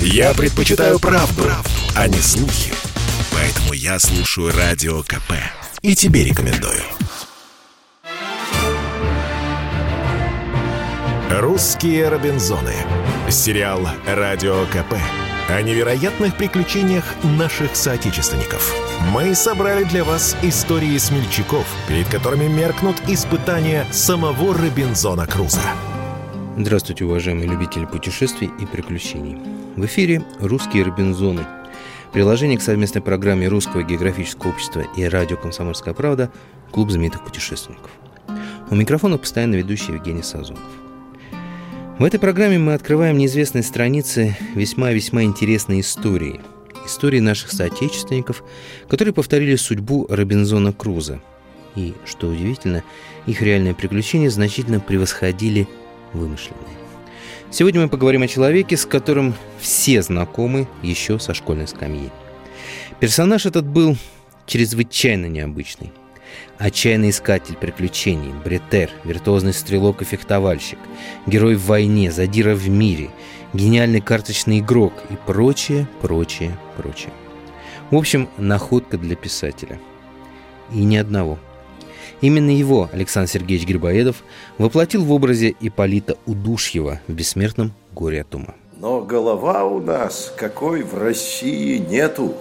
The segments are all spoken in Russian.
Я предпочитаю правду, правду, а не слухи. Поэтому я слушаю Радио КП. И тебе рекомендую. «Русские Робинзоны». Сериал «Радио КП» о невероятных приключениях наших соотечественников. Мы собрали для вас истории смельчаков, перед которыми меркнут испытания самого Робинзона Круза. Здравствуйте, уважаемые любители путешествий и приключений. В эфире «Русские Робинзоны». Приложение к совместной программе Русского географического общества и радио «Комсомольская правда» «Клуб знаменитых путешественников». У микрофона постоянно ведущий Евгений Сазонов. В этой программе мы открываем неизвестные страницы весьма-весьма интересной истории. Истории наших соотечественников, которые повторили судьбу Робинзона Круза. И, что удивительно, их реальные приключения значительно превосходили вымышленные. Сегодня мы поговорим о человеке, с которым все знакомы еще со школьной скамьи. Персонаж этот был чрезвычайно необычный – Отчаянный искатель приключений, бретер, виртуозный стрелок и фехтовальщик, герой в войне, задира в мире, гениальный карточный игрок и прочее, прочее, прочее. В общем, находка для писателя. И ни одного. Именно его Александр Сергеевич Грибоедов воплотил в образе Иполита Удушьева в «Бессмертном горе от ума». Но голова у нас какой в России нету.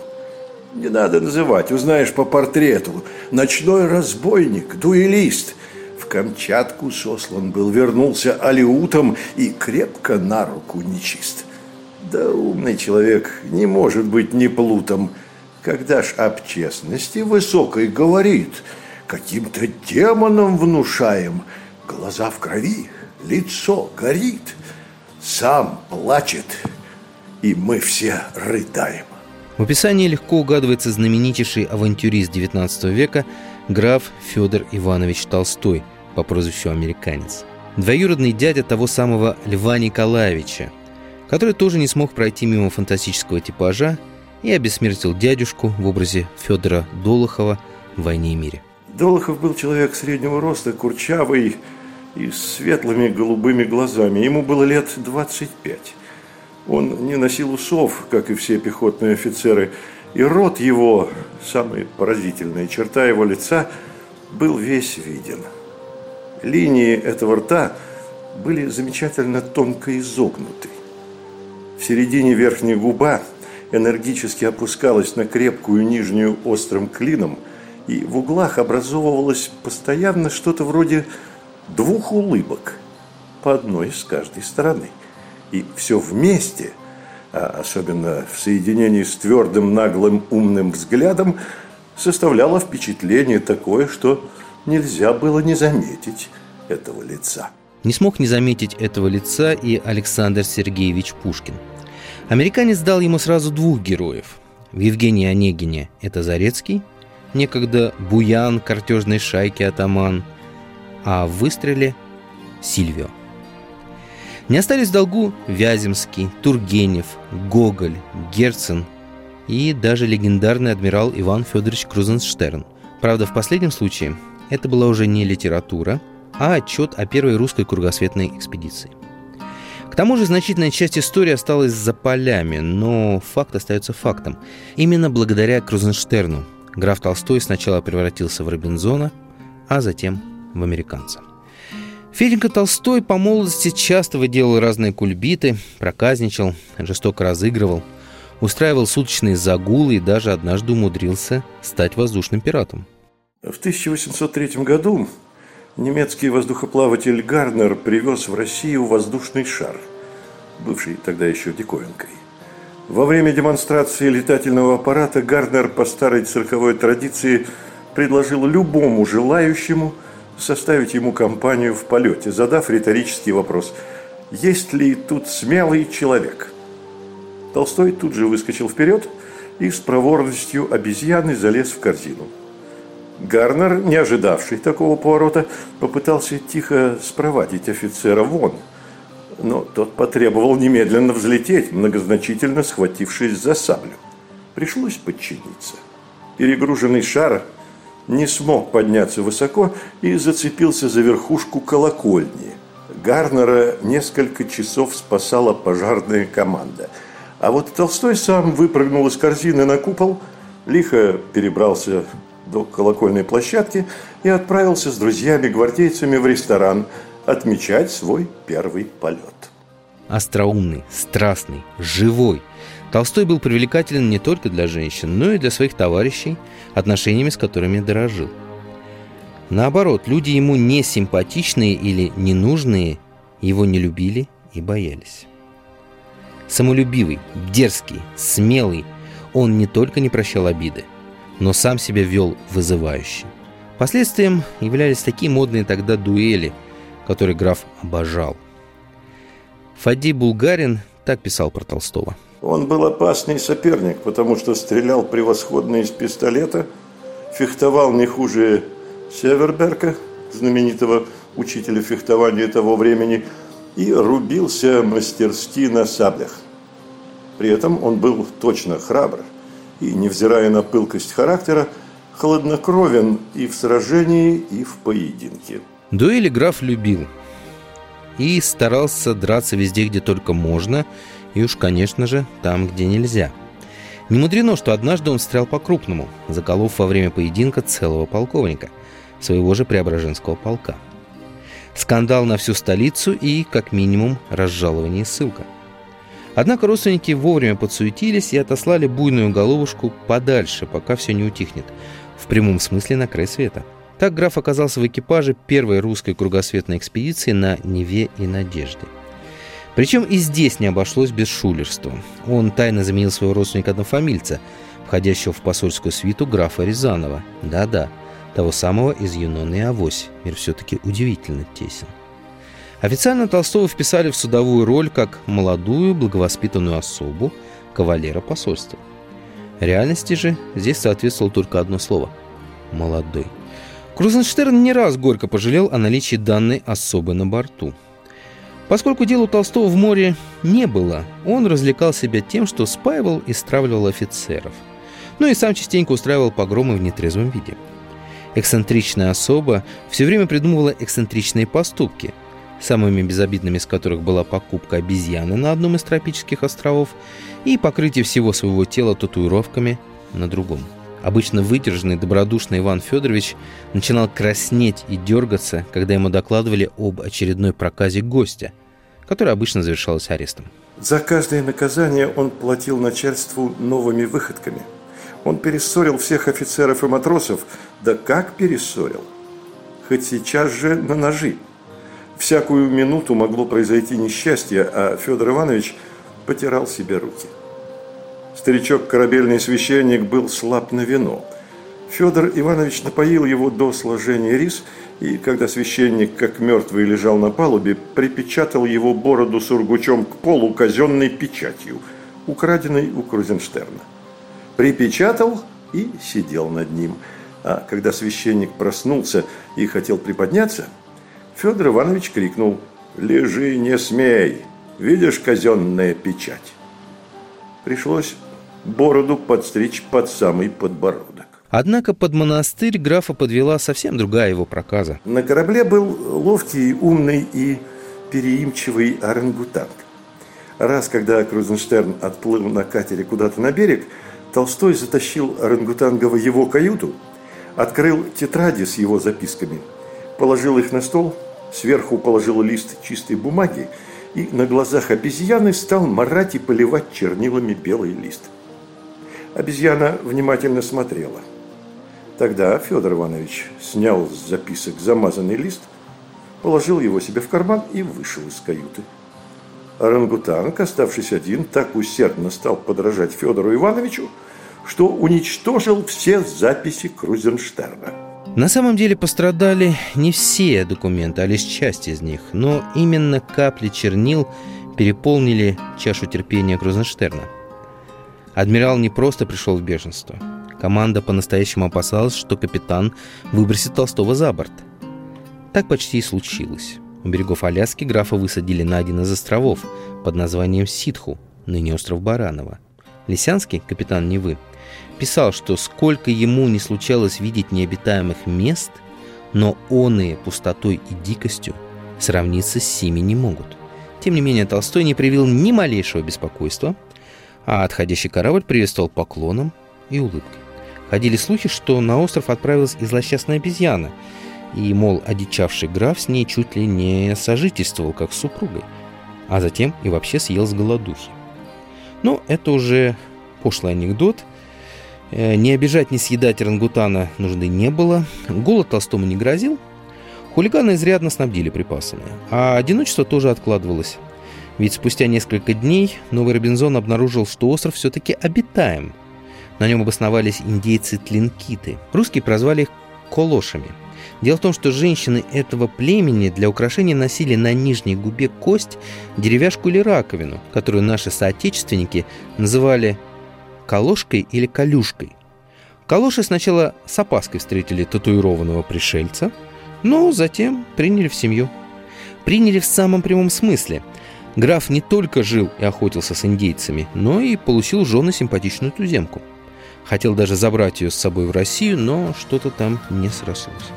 Не надо называть, узнаешь по портрету. Ночной разбойник, дуэлист. В Камчатку сослан был, вернулся алиутом и крепко на руку нечист. Да умный человек не может быть не плутом. Когда ж об честности высокой говорит, каким-то демоном внушаем, глаза в крови, лицо горит, сам плачет, и мы все рыдаем. В описании легко угадывается знаменитейший авантюрист XIX века граф Федор Иванович Толстой по прозвищу «Американец». Двоюродный дядя того самого Льва Николаевича, который тоже не смог пройти мимо фантастического типажа и обессмертил дядюшку в образе Федора Долохова в «Войне и мире». Долохов был человек среднего роста, курчавый и с светлыми голубыми глазами. Ему было лет 25. Он не носил усов, как и все пехотные офицеры, и рот его, самая поразительная черта его лица, был весь виден. Линии этого рта были замечательно тонко изогнуты. В середине верхняя губа энергически опускалась на крепкую нижнюю острым клином, и в углах образовывалось постоянно что-то вроде двух улыбок, по одной с каждой стороны – и все вместе, а особенно в соединении с твердым, наглым, умным взглядом, составляло впечатление такое, что нельзя было не заметить этого лица. Не смог не заметить этого лица и Александр Сергеевич Пушкин. Американец дал ему сразу двух героев. В Евгении Онегине это Зарецкий, некогда буян картежной шайки атаман, а в «Выстреле» – Сильвио – не остались в долгу Вяземский, Тургенев, Гоголь, Герцен и даже легендарный адмирал Иван Федорович Крузенштерн. Правда, в последнем случае это была уже не литература, а отчет о первой русской кругосветной экспедиции. К тому же значительная часть истории осталась за полями, но факт остается фактом. Именно благодаря Крузенштерну граф Толстой сначала превратился в Робинзона, а затем в американца. Феденька Толстой по молодости часто выделал разные кульбиты, проказничал, жестоко разыгрывал, устраивал суточные загулы и даже однажды умудрился стать воздушным пиратом. В 1803 году немецкий воздухоплаватель Гарнер привез в Россию воздушный шар, бывший тогда еще диковинкой. Во время демонстрации летательного аппарата Гарнер по старой цирковой традиции предложил любому желающему – составить ему компанию в полете, задав риторический вопрос «Есть ли тут смелый человек?». Толстой тут же выскочил вперед и с проворностью обезьяны залез в корзину. Гарнер, не ожидавший такого поворота, попытался тихо спровадить офицера вон, но тот потребовал немедленно взлететь, многозначительно схватившись за саблю. Пришлось подчиниться. Перегруженный шар не смог подняться высоко и зацепился за верхушку колокольни. Гарнера несколько часов спасала пожарная команда. А вот Толстой сам выпрыгнул из корзины на купол, лихо перебрался до колокольной площадки и отправился с друзьями-гвардейцами в ресторан отмечать свой первый полет. Остроумный, страстный, живой. Толстой был привлекателен не только для женщин, но и для своих товарищей, отношениями с которыми дорожил. Наоборот, люди ему не симпатичные или ненужные его не любили и боялись. Самолюбивый, дерзкий, смелый, он не только не прощал обиды, но сам себя вел вызывающе. Последствием являлись такие модные тогда дуэли, которые граф обожал. Фади Булгарин так писал про Толстого. Он был опасный соперник, потому что стрелял превосходно из пистолета, фехтовал не хуже Северберка, знаменитого учителя фехтования того времени, и рубился мастерски на саблях. При этом он был точно храбр – и, невзирая на пылкость характера, холоднокровен и в сражении, и в поединке. Дуэли граф любил и старался драться везде, где только можно, и уж, конечно же, там, где нельзя. Не мудрено, что однажды он встрял по-крупному, заколов во время поединка целого полковника, своего же Преображенского полка. Скандал на всю столицу и, как минимум, разжалование и ссылка – Однако родственники вовремя подсуетились и отослали буйную головушку подальше, пока все не утихнет. В прямом смысле на край света. Так граф оказался в экипаже первой русской кругосветной экспедиции на Неве и Надежде. Причем и здесь не обошлось без шулерства. Он тайно заменил своего родственника-однофамильца, входящего в посольскую свиту графа Рязанова. Да-да, того самого из Юнона и Авось. Мир все-таки удивительно тесен. Официально Толстого вписали в судовую роль как молодую, благовоспитанную особу, кавалера посольства. Реальности же здесь соответствовало только одно слово – «молодой». Крузенштерн не раз горько пожалел о наличии данной особы на борту. Поскольку делу Толстого в море не было, он развлекал себя тем, что спаивал и стравливал офицеров. Ну и сам частенько устраивал погромы в нетрезвом виде. Эксцентричная особа все время придумывала эксцентричные поступки – самыми безобидными из которых была покупка обезьяны на одном из тропических островов и покрытие всего своего тела татуировками на другом. Обычно выдержанный, добродушный Иван Федорович начинал краснеть и дергаться, когда ему докладывали об очередной проказе гостя, которая обычно завершалась арестом. За каждое наказание он платил начальству новыми выходками. Он перессорил всех офицеров и матросов, да как перессорил? Хоть сейчас же на ножи. Всякую минуту могло произойти несчастье, а Федор Иванович потирал себе руки. Старичок-корабельный священник был слаб на вино. Федор Иванович напоил его до сложения рис, и когда священник, как мертвый, лежал на палубе, припечатал его бороду сургучом к полу казенной печатью, украденной у Крузенштерна. Припечатал и сидел над ним. А когда священник проснулся и хотел приподняться – Федор Иванович крикнул «Лежи, не смей! Видишь казенная печать?» Пришлось бороду подстричь под самый подбородок. Однако под монастырь графа подвела совсем другая его проказа. На корабле был ловкий, умный и переимчивый орангутанг. Раз, когда Крузенштерн отплыл на катере куда-то на берег, Толстой затащил орангутанга в его каюту, открыл тетради с его записками, положил их на стол – сверху положил лист чистой бумаги и на глазах обезьяны стал марать и поливать чернилами белый лист. Обезьяна внимательно смотрела. Тогда Федор Иванович снял с записок замазанный лист, положил его себе в карман и вышел из каюты. Орангутанг, оставшись один, так усердно стал подражать Федору Ивановичу, что уничтожил все записи Крузенштерна. На самом деле пострадали не все документы, а лишь часть из них, но именно капли чернил переполнили чашу терпения Крузенштерна. Адмирал не просто пришел в бешенство. Команда по-настоящему опасалась, что капитан выбросит Толстого за борт. Так почти и случилось. У берегов Аляски графа высадили на один из островов под названием Ситху, ныне остров Баранова. Лисянский, капитан Невы, писал, что сколько ему не случалось видеть необитаемых мест, но оные пустотой и дикостью сравниться с сими не могут. Тем не менее, Толстой не привил ни малейшего беспокойства, а отходящий корабль приветствовал поклоном и улыбкой. Ходили слухи, что на остров отправилась и злосчастная обезьяна, и, мол, одичавший граф с ней чуть ли не сожительствовал, как с супругой, а затем и вообще съел с голодухи. Но это уже пошлый анекдот. Э, не обижать, не съедать рангутана нужды не было. Голод Толстому не грозил. Хулиганы изрядно снабдили припасами. А одиночество тоже откладывалось. Ведь спустя несколько дней Новый Робинзон обнаружил, что остров все-таки обитаем. На нем обосновались индейцы-тлинкиты. Русские прозвали их колошами. Дело в том, что женщины этого племени для украшения носили на нижней губе кость, деревяшку или раковину, которую наши соотечественники называли колошкой или колюшкой. Калоши сначала с опаской встретили татуированного пришельца, но затем приняли в семью. Приняли в самом прямом смысле. Граф не только жил и охотился с индейцами, но и получил жены симпатичную туземку. Хотел даже забрать ее с собой в Россию, но что-то там не срослось.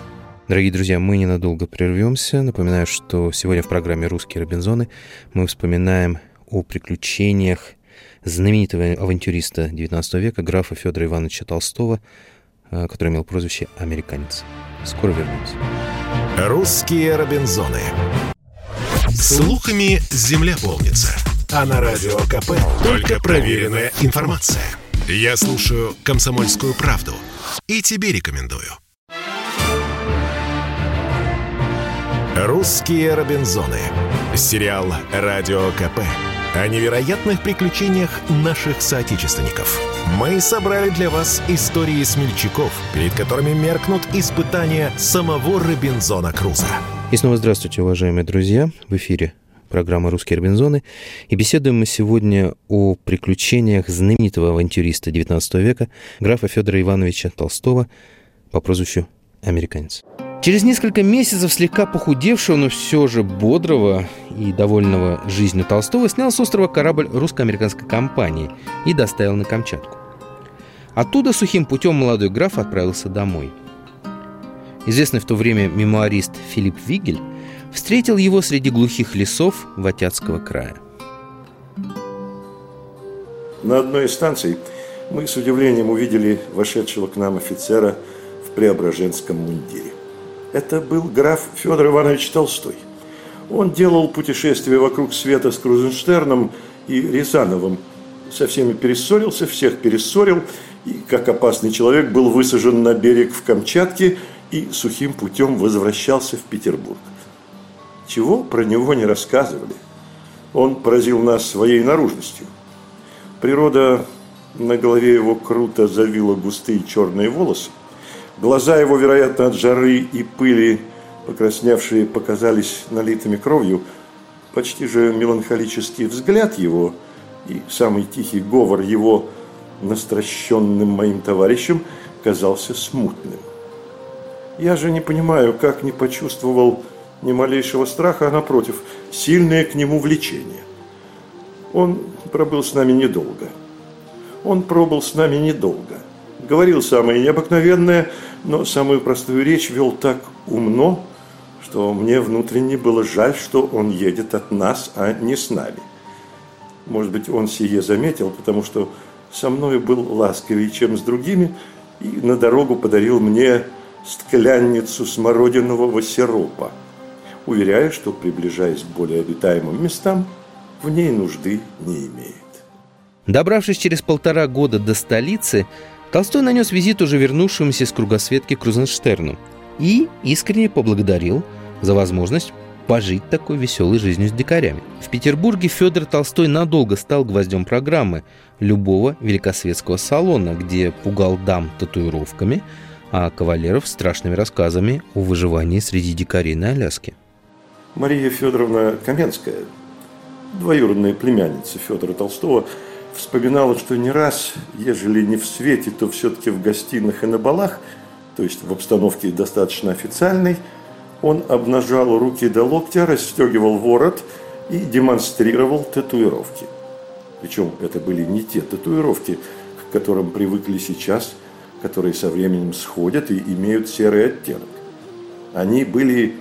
Дорогие друзья, мы ненадолго прервемся. Напоминаю, что сегодня в программе «Русские Робинзоны» мы вспоминаем о приключениях знаменитого авантюриста XIX века, графа Федора Ивановича Толстого, э, который имел прозвище «Американец». Скоро вернемся. «Русские Робинзоны». Слухами земля полнится. А на Радио КП только проверенная информация. Я слушаю «Комсомольскую правду» и тебе рекомендую. «Русские Робинзоны». Сериал «Радио КП» о невероятных приключениях наших соотечественников. Мы собрали для вас истории смельчаков, перед которыми меркнут испытания самого Робинзона Круза. И снова здравствуйте, уважаемые друзья. В эфире программа «Русские Робинзоны». И беседуем мы сегодня о приключениях знаменитого авантюриста XIX века, графа Федора Ивановича Толстого по прозвищу «Американец». Через несколько месяцев слегка похудевшего, но все же бодрого и довольного жизнью Толстого снял с острова корабль русско-американской компании и доставил на Камчатку. Оттуда сухим путем молодой граф отправился домой. Известный в то время мемуарист Филипп Вигель встретил его среди глухих лесов Ватятского края. На одной из станций мы с удивлением увидели вошедшего к нам офицера в преображенском мундире. Это был граф Федор Иванович Толстой. Он делал путешествие вокруг света с Крузенштерном и Рязановым. Со всеми перессорился, всех перессорил, и, как опасный человек, был высажен на берег в Камчатке и сухим путем возвращался в Петербург. Чего про него не рассказывали. Он поразил нас своей наружностью. Природа на голове его круто завила густые черные волосы, Глаза его, вероятно, от жары и пыли, покрасневшие, показались налитыми кровью. Почти же меланхолический взгляд его и самый тихий говор его настращенным моим товарищем казался смутным. Я же не понимаю, как не почувствовал ни малейшего страха, а напротив, сильное к нему влечение. Он пробыл с нами недолго. Он пробыл с нами недолго. Говорил самое необыкновенное – но самую простую речь вел так умно, что мне внутренне было жаль, что он едет от нас, а не с нами. Может быть, он сие заметил, потому что со мной был ласковее, чем с другими, и на дорогу подарил мне стклянницу смородинового сиропа, уверяя, что, приближаясь к более обитаемым местам, в ней нужды не имеет. Добравшись через полтора года до столицы, Толстой нанес визит уже вернувшемуся с кругосветки Крузенштерну и искренне поблагодарил за возможность пожить такой веселой жизнью с дикарями. В Петербурге Федор Толстой надолго стал гвоздем программы любого великосветского салона, где пугал дам татуировками, а кавалеров страшными рассказами о выживании среди дикарей на Аляске. Мария Федоровна Каменская, двоюродная племянница Федора Толстого, вспоминала, что не раз, ежели не в свете, то все-таки в гостиных и на балах, то есть в обстановке достаточно официальной, он обнажал руки до локтя, расстегивал ворот и демонстрировал татуировки. Причем это были не те татуировки, к которым привыкли сейчас, которые со временем сходят и имеют серый оттенок. Они были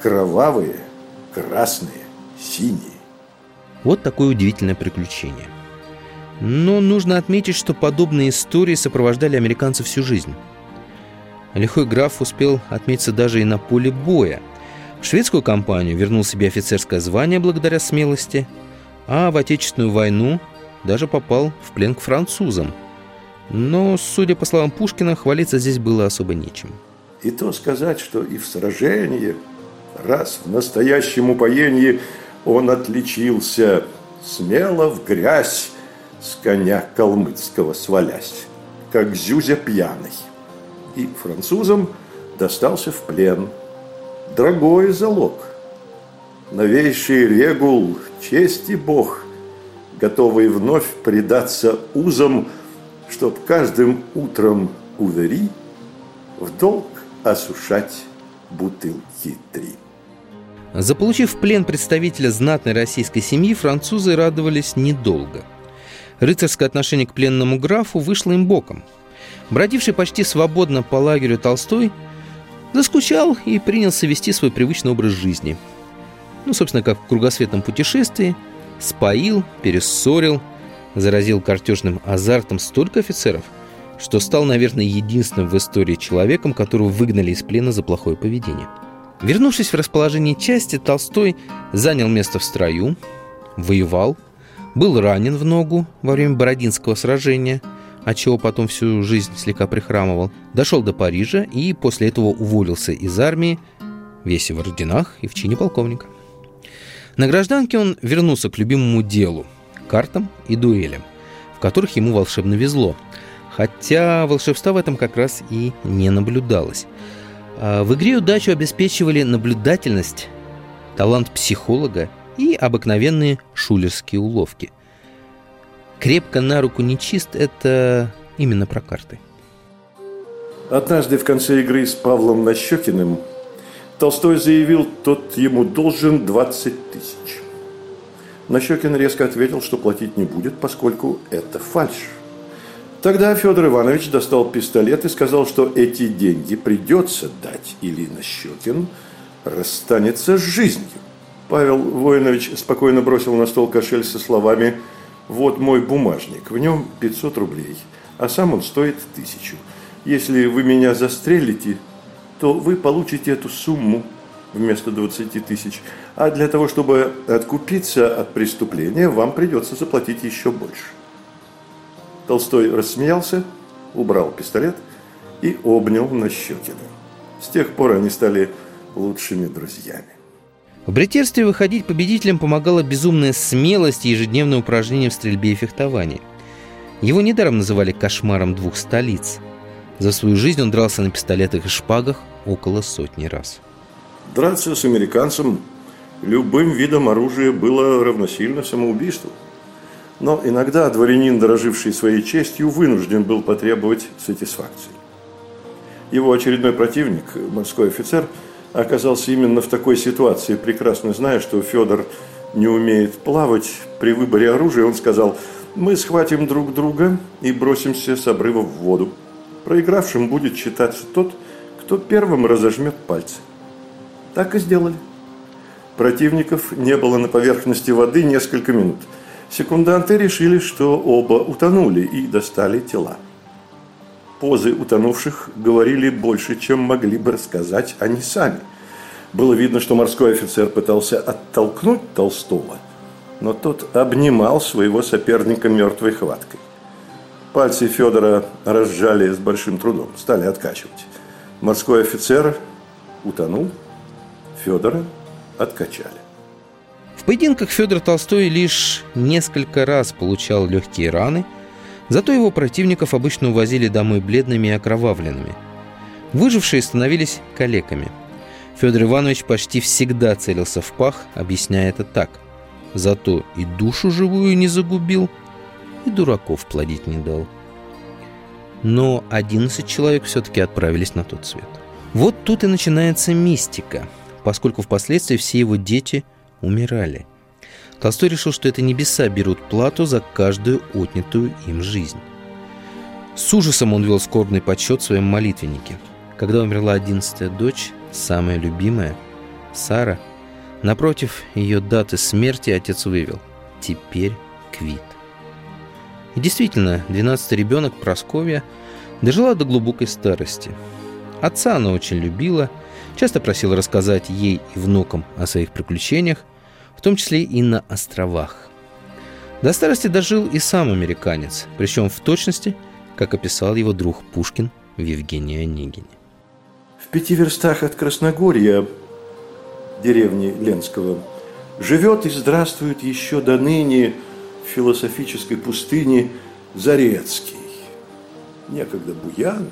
кровавые, красные, синие. Вот такое удивительное приключение. Но нужно отметить, что подобные истории сопровождали американцев всю жизнь. Лихой граф успел отметиться даже и на поле боя. В шведскую компанию вернул себе офицерское звание благодаря смелости, а в Отечественную войну даже попал в плен к французам. Но, судя по словам Пушкина, хвалиться здесь было особо нечем. И то сказать, что и в сражении, раз в настоящем упоении он отличился, смело в грязь с коня калмыцкого свалясь, как Зюзя пьяный и французам достался в плен. Дорогой залог. Новейший регул, честь и бог, готовый вновь предаться узам, чтоб каждым утром увери в долг осушать бутылки три. Заполучив в плен представителя знатной российской семьи, французы радовались недолго. Рыцарское отношение к пленному графу вышло им боком – Бродивший почти свободно по лагерю Толстой заскучал и принялся вести свой привычный образ жизни. Ну, собственно, как в кругосветном путешествии, споил, перессорил, заразил картежным азартом столько офицеров, что стал, наверное, единственным в истории человеком, которого выгнали из плена за плохое поведение. Вернувшись в расположение части, Толстой занял место в строю, воевал, был ранен в ногу во время Бородинского сражения – отчего потом всю жизнь слегка прихрамывал, дошел до Парижа и после этого уволился из армии, весь в орденах и в чине полковника. На гражданке он вернулся к любимому делу – картам и дуэлям, в которых ему волшебно везло, хотя волшебства в этом как раз и не наблюдалось. А в игре удачу обеспечивали наблюдательность, талант психолога и обыкновенные шулерские уловки – крепко на руку нечист – это именно про карты. Однажды в конце игры с Павлом Нащекиным Толстой заявил, тот ему должен 20 тысяч. Нащекин резко ответил, что платить не будет, поскольку это фальшь. Тогда Федор Иванович достал пистолет и сказал, что эти деньги придется дать, или Нащекин расстанется с жизнью. Павел Воинович спокойно бросил на стол кошель со словами – вот мой бумажник, в нем 500 рублей, а сам он стоит тысячу. Если вы меня застрелите, то вы получите эту сумму вместо 20 тысяч. А для того, чтобы откупиться от преступления, вам придется заплатить еще больше. Толстой рассмеялся, убрал пистолет и обнял Нащекина. С тех пор они стали лучшими друзьями. В бритерстве выходить победителем помогала безумная смелость и ежедневное упражнение в стрельбе и фехтовании. Его недаром называли «кошмаром двух столиц». За свою жизнь он дрался на пистолетах и шпагах около сотни раз. Драться с американцем любым видом оружия было равносильно самоубийству. Но иногда дворянин, дороживший своей честью, вынужден был потребовать сатисфакции. Его очередной противник, морской офицер – оказался именно в такой ситуации, прекрасно зная, что Федор не умеет плавать, при выборе оружия он сказал, мы схватим друг друга и бросимся с обрыва в воду. Проигравшим будет считаться тот, кто первым разожмет пальцы. Так и сделали. Противников не было на поверхности воды несколько минут. Секунданты решили, что оба утонули и достали тела. Позы утонувших говорили больше, чем могли бы рассказать они сами. Было видно, что морской офицер пытался оттолкнуть Толстого, но тот обнимал своего соперника мертвой хваткой. Пальцы Федора разжали с большим трудом, стали откачивать. Морской офицер утонул, Федора откачали. В поединках Федор Толстой лишь несколько раз получал легкие раны – Зато его противников обычно увозили домой бледными и окровавленными. Выжившие становились калеками. Федор Иванович почти всегда целился в пах, объясняя это так. Зато и душу живую не загубил, и дураков плодить не дал. Но 11 человек все-таки отправились на тот свет. Вот тут и начинается мистика, поскольку впоследствии все его дети умирали – Толстой решил, что это небеса берут плату за каждую отнятую им жизнь. С ужасом он вел скорбный подсчет в своем молитвеннике. Когда умерла одиннадцатая дочь, самая любимая, Сара, Напротив ее даты смерти отец вывел «Теперь квит». И действительно, 12-й ребенок Просковья дожила до глубокой старости. Отца она очень любила, часто просила рассказать ей и внукам о своих приключениях, в том числе и на островах. До старости дожил и сам американец, причем в точности, как описал его друг Пушкин в Евгении Онегине. В пяти верстах от Красногорья деревни Ленского, живет и здравствует еще до ныне в философической пустыне Зарецкий. Некогда буян,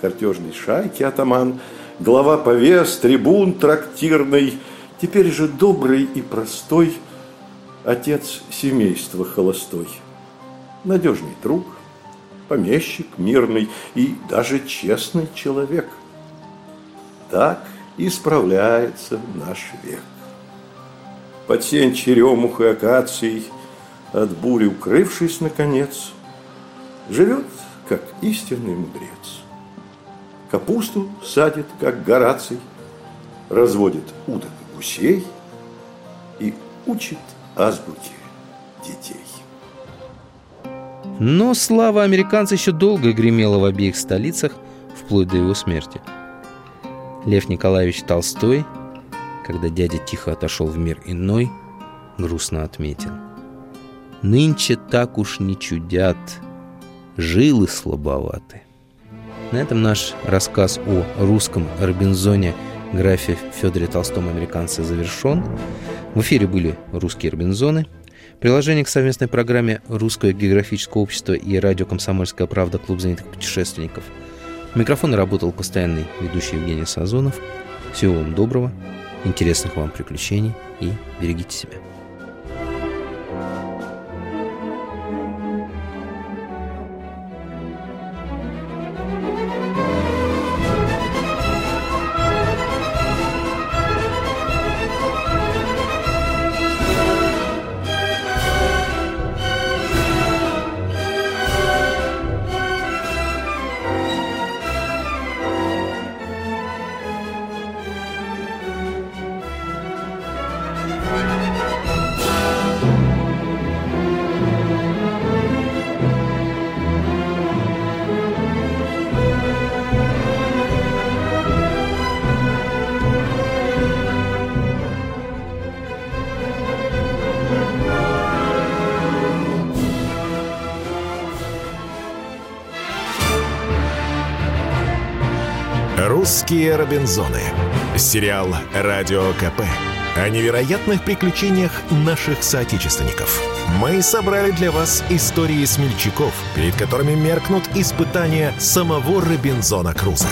картежной шайки атаман, глава повес, трибун трактирный, теперь же добрый и простой отец семейства холостой. Надежный друг, помещик мирный и даже честный человек. Так исправляется наш век. Под сень черемух и акаций, от бури укрывшись, наконец, живет, как истинный мудрец. Капусту садит, как Гораций, разводит уток и гусей и учит азбуке детей. Но слава американца еще долго гремела в обеих столицах, вплоть до его смерти – Лев Николаевич Толстой, когда дядя тихо отошел в мир иной, грустно отметил. «Нынче так уж не чудят, жилы слабоваты». На этом наш рассказ о русском Робинзоне графе Федоре Толстом «Американце» завершен. В эфире были «Русские Робинзоны». Приложение к совместной программе Русского географического общества и радио «Комсомольская правда. Клуб занятых путешественников» – у микрофона работал постоянный ведущий Евгений Сазонов. Всего вам доброго, интересных вам приключений и берегите себя. «Русские Робинзоны». Сериал «Радио КП» о невероятных приключениях наших соотечественников. Мы собрали для вас истории смельчаков, перед которыми меркнут испытания самого Робинзона Круза.